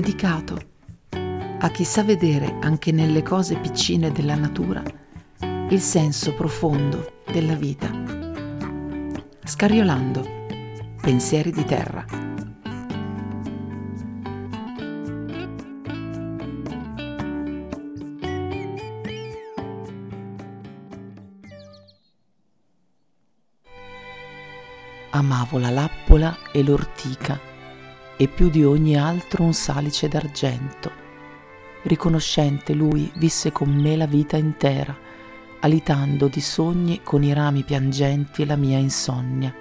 dedicato a chi sa vedere anche nelle cose piccine della natura il senso profondo della vita. Scariolando, pensieri di terra. Amavo la lappola e l'ortica e più di ogni altro un salice d'argento. Riconoscente lui visse con me la vita intera, alitando di sogni con i rami piangenti la mia insonnia.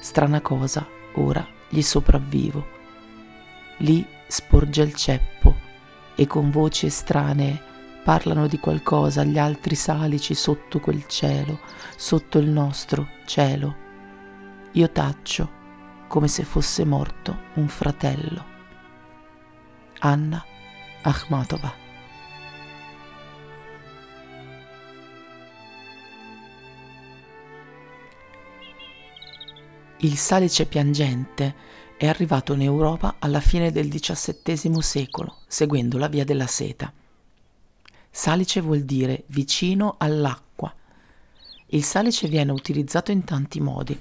Strana cosa, ora gli sopravvivo. Lì sporge il ceppo e con voci estranee parlano di qualcosa gli altri salici sotto quel cielo, sotto il nostro cielo io taccio come se fosse morto un fratello. Anna Akhmatova Il salice piangente è arrivato in Europa alla fine del XVII secolo, seguendo la via della seta. Salice vuol dire vicino all'acqua. Il salice viene utilizzato in tanti modi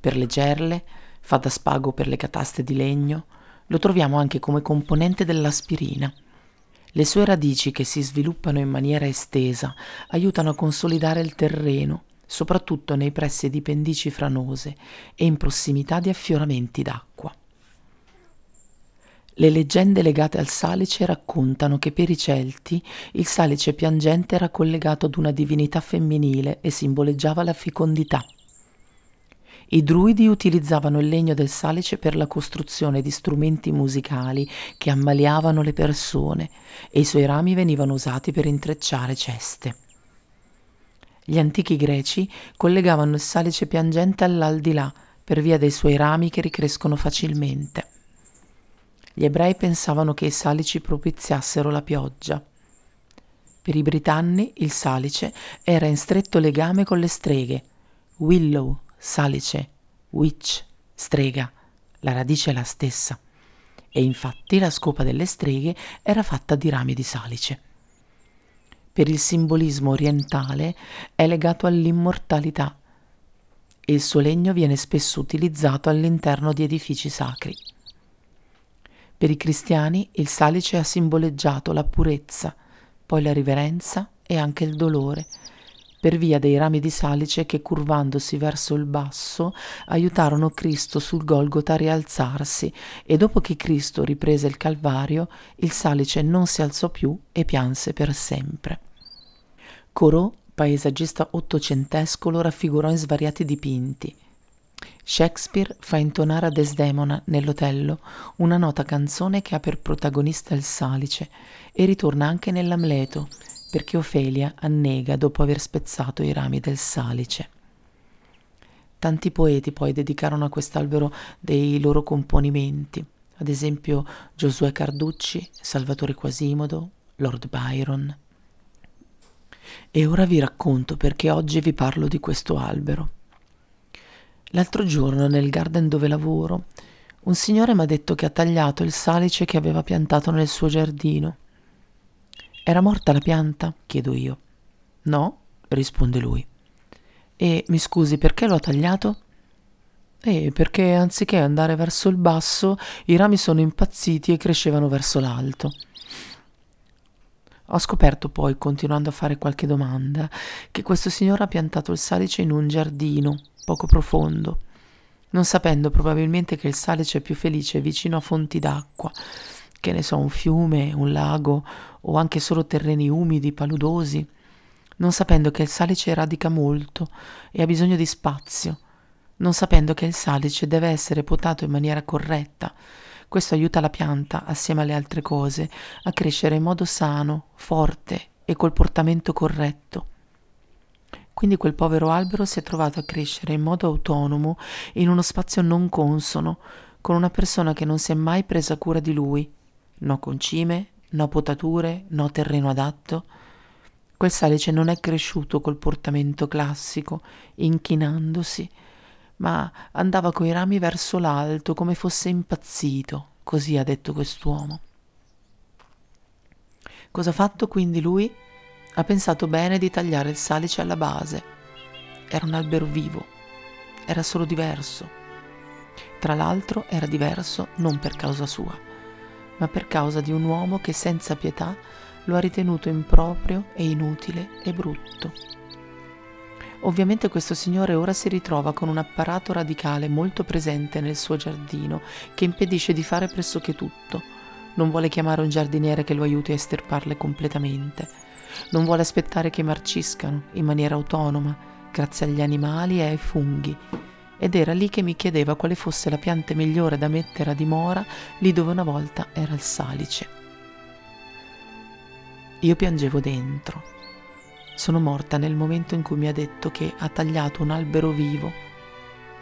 per le gerle, fa da spago per le cataste di legno, lo troviamo anche come componente dell'aspirina. Le sue radici, che si sviluppano in maniera estesa, aiutano a consolidare il terreno, soprattutto nei pressi di pendici franose e in prossimità di affioramenti d'acqua. Le leggende legate al salice raccontano che per i Celti il salice piangente era collegato ad una divinità femminile e simboleggiava la fecondità. I druidi utilizzavano il legno del salice per la costruzione di strumenti musicali che ammaliavano le persone e i suoi rami venivano usati per intrecciare ceste. Gli antichi greci collegavano il salice piangente all'aldilà per via dei suoi rami che ricrescono facilmente. Gli ebrei pensavano che i salici propiziassero la pioggia. Per i britanni il salice era in stretto legame con le streghe, willow, salice, witch, strega, la radice è la stessa. E infatti la scopa delle streghe era fatta di rami di salice. Per il simbolismo orientale è legato all'immortalità il suo legno viene spesso utilizzato all'interno di edifici sacri. Per i cristiani il salice ha simboleggiato la purezza, poi la riverenza e anche il dolore, per via dei rami di salice che curvandosi verso il basso aiutarono Cristo sul Golgota a rialzarsi e dopo che Cristo riprese il Calvario il salice non si alzò più e pianse per sempre. Corot, paesaggista ottocentesco, lo raffigurò in svariati dipinti. Shakespeare fa intonare a Desdemona nell'Otello una nota canzone che ha per protagonista il salice e ritorna anche nell'Amleto, perché Ofelia annega dopo aver spezzato i rami del salice. Tanti poeti poi dedicarono a quest'albero dei loro componimenti, ad esempio Giosuè Carducci, Salvatore Quasimodo, Lord Byron. E ora vi racconto perché oggi vi parlo di questo albero. L'altro giorno nel garden dove lavoro, un signore mi ha detto che ha tagliato il salice che aveva piantato nel suo giardino era morta la pianta? chiedo io. No, risponde lui. E mi scusi, perché l'ho tagliato? Eh, perché anziché andare verso il basso, i rami sono impazziti e crescevano verso l'alto. Ho scoperto poi, continuando a fare qualche domanda, che questo signore ha piantato il salice in un giardino poco profondo, non sapendo probabilmente che il salice è più felice vicino a fonti d'acqua, che ne so, un fiume, un lago o anche solo terreni umidi, paludosi, non sapendo che il salice radica molto e ha bisogno di spazio, non sapendo che il salice deve essere potato in maniera corretta. Questo aiuta la pianta, assieme alle altre cose, a crescere in modo sano, forte e col portamento corretto. Quindi quel povero albero si è trovato a crescere in modo autonomo in uno spazio non consono, con una persona che non si è mai presa cura di lui no concime, no potature, no terreno adatto. Quel salice non è cresciuto col portamento classico, inchinandosi, ma andava coi rami verso l'alto come fosse impazzito, così ha detto quest'uomo. Cosa ha fatto quindi lui? Ha pensato bene di tagliare il salice alla base. Era un albero vivo, era solo diverso. Tra l'altro era diverso non per causa sua, ma per causa di un uomo che senza pietà lo ha ritenuto improprio e inutile e brutto. Ovviamente questo signore ora si ritrova con un apparato radicale molto presente nel suo giardino che impedisce di fare pressoché tutto non vuole chiamare un giardiniere che lo aiuti a estirparle completamente. Non vuole aspettare che marciscano in maniera autonoma, grazie agli animali e ai funghi. Ed era lì che mi chiedeva quale fosse la pianta migliore da mettere a dimora lì dove una volta era il salice. Io piangevo dentro. Sono morta nel momento in cui mi ha detto che ha tagliato un albero vivo.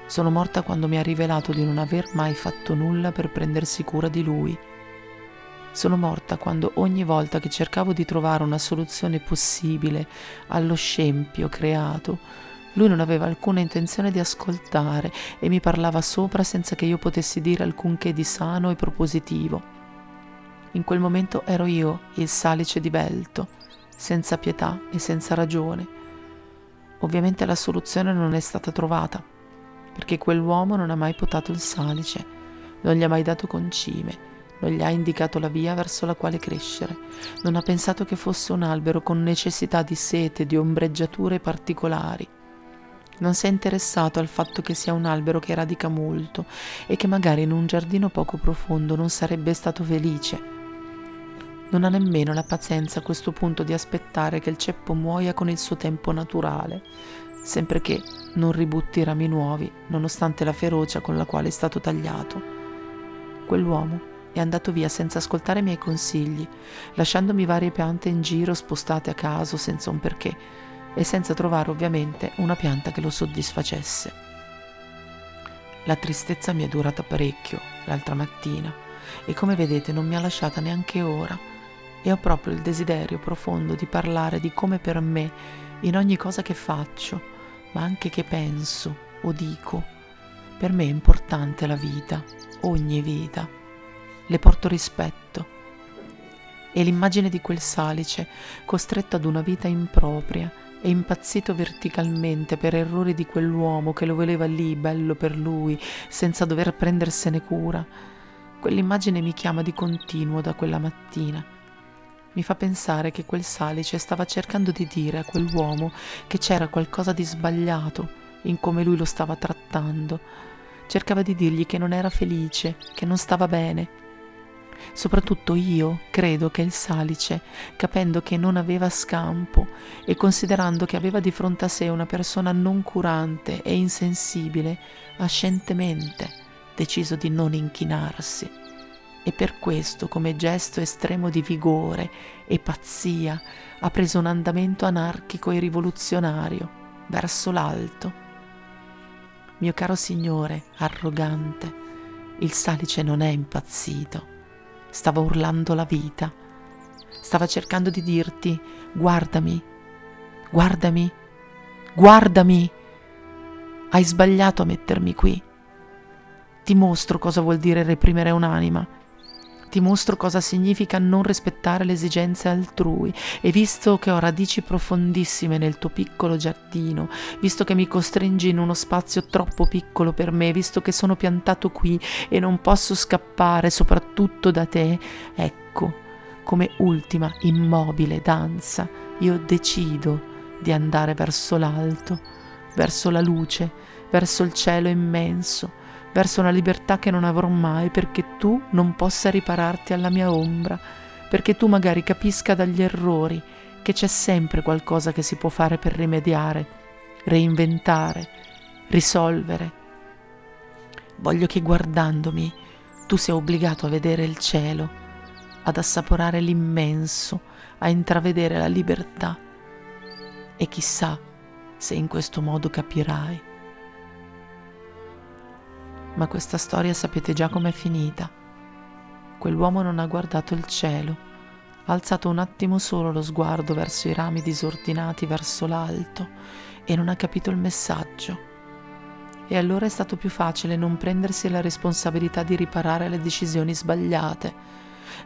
Sono morta quando mi ha rivelato di non aver mai fatto nulla per prendersi cura di lui sono morta quando ogni volta che cercavo di trovare una soluzione possibile allo scempio creato, lui non aveva alcuna intenzione di ascoltare e mi parlava sopra senza che io potessi dire alcunché di sano e propositivo. In quel momento ero io il salice divelto, senza pietà e senza ragione. Ovviamente la soluzione non è stata trovata, perché quell'uomo non ha mai potato il salice, non gli ha mai dato concime non gli ha indicato la via verso la quale crescere, non ha pensato che fosse un albero con necessità di sete, di ombreggiature particolari. Non si è interessato al fatto che sia un albero che radica molto e che magari in un giardino poco profondo non sarebbe stato felice. Non ha nemmeno la pazienza a questo punto di aspettare che il ceppo muoia con il suo tempo naturale, sempre che non ributti rami nuovi, nonostante la ferocia con la quale è stato tagliato. Quell'uomo è andato via senza ascoltare i miei consigli, lasciandomi varie piante in giro spostate a caso senza un perché e senza trovare ovviamente una pianta che lo soddisfacesse. La tristezza mi è durata parecchio l'altra mattina e come vedete non mi ha lasciata neanche ora e ho proprio il desiderio profondo di parlare di come per me, in ogni cosa che faccio, ma anche che penso o dico, per me è importante la vita, ogni vita le porto rispetto. E l'immagine di quel salice, costretto ad una vita impropria e impazzito verticalmente per errori di quell'uomo che lo voleva lì, bello per lui, senza dover prendersene cura, quell'immagine mi chiama di continuo da quella mattina. Mi fa pensare che quel salice stava cercando di dire a quell'uomo che c'era qualcosa di sbagliato in come lui lo stava trattando. Cercava di dirgli che non era felice, che non stava bene, Soprattutto io credo che il Salice, capendo che non aveva scampo e considerando che aveva di fronte a sé una persona non curante e insensibile, ha scientemente deciso di non inchinarsi. E per questo, come gesto estremo di vigore e pazzia, ha preso un andamento anarchico e rivoluzionario verso l'alto. Mio caro signore, arrogante, il salice non è impazzito stava urlando la vita, stava cercando di dirti guardami, guardami, guardami, hai sbagliato a mettermi qui. Ti mostro cosa vuol dire reprimere un'anima ti mostro cosa significa non rispettare le esigenze altrui. E visto che ho radici profondissime nel tuo piccolo giardino, visto che mi costringi in uno spazio troppo piccolo per me, visto che sono piantato qui e non posso scappare soprattutto da te, ecco, come ultima immobile danza, io decido di andare verso l'alto, verso la luce, verso il cielo immenso, verso una libertà che non avrò mai perché tu non possa ripararti alla mia ombra, perché tu magari capisca dagli errori che c'è sempre qualcosa che si può fare per rimediare, reinventare, risolvere. Voglio che guardandomi tu sia obbligato a vedere il cielo, ad assaporare l'immenso, a intravedere la libertà. E chissà se in questo modo capirai ma questa storia sapete già com'è finita. Quell'uomo non ha guardato il cielo, ha alzato un attimo solo lo sguardo verso i rami disordinati verso l'alto e non ha capito il messaggio. E allora è stato più facile non prendersi la responsabilità di riparare le decisioni sbagliate.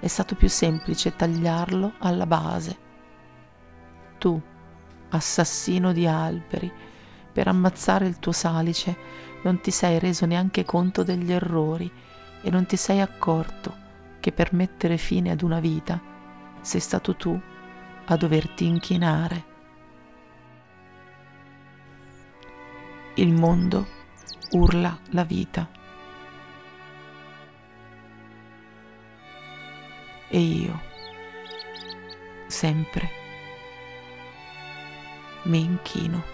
È stato più semplice tagliarlo alla base. Tu, assassino di alberi, per ammazzare il tuo salice non ti sei reso neanche conto degli errori e non ti sei accorto che per mettere fine ad una vita sei stato tu a doverti inchinare. Il mondo urla la vita. E io, sempre, mi inchino.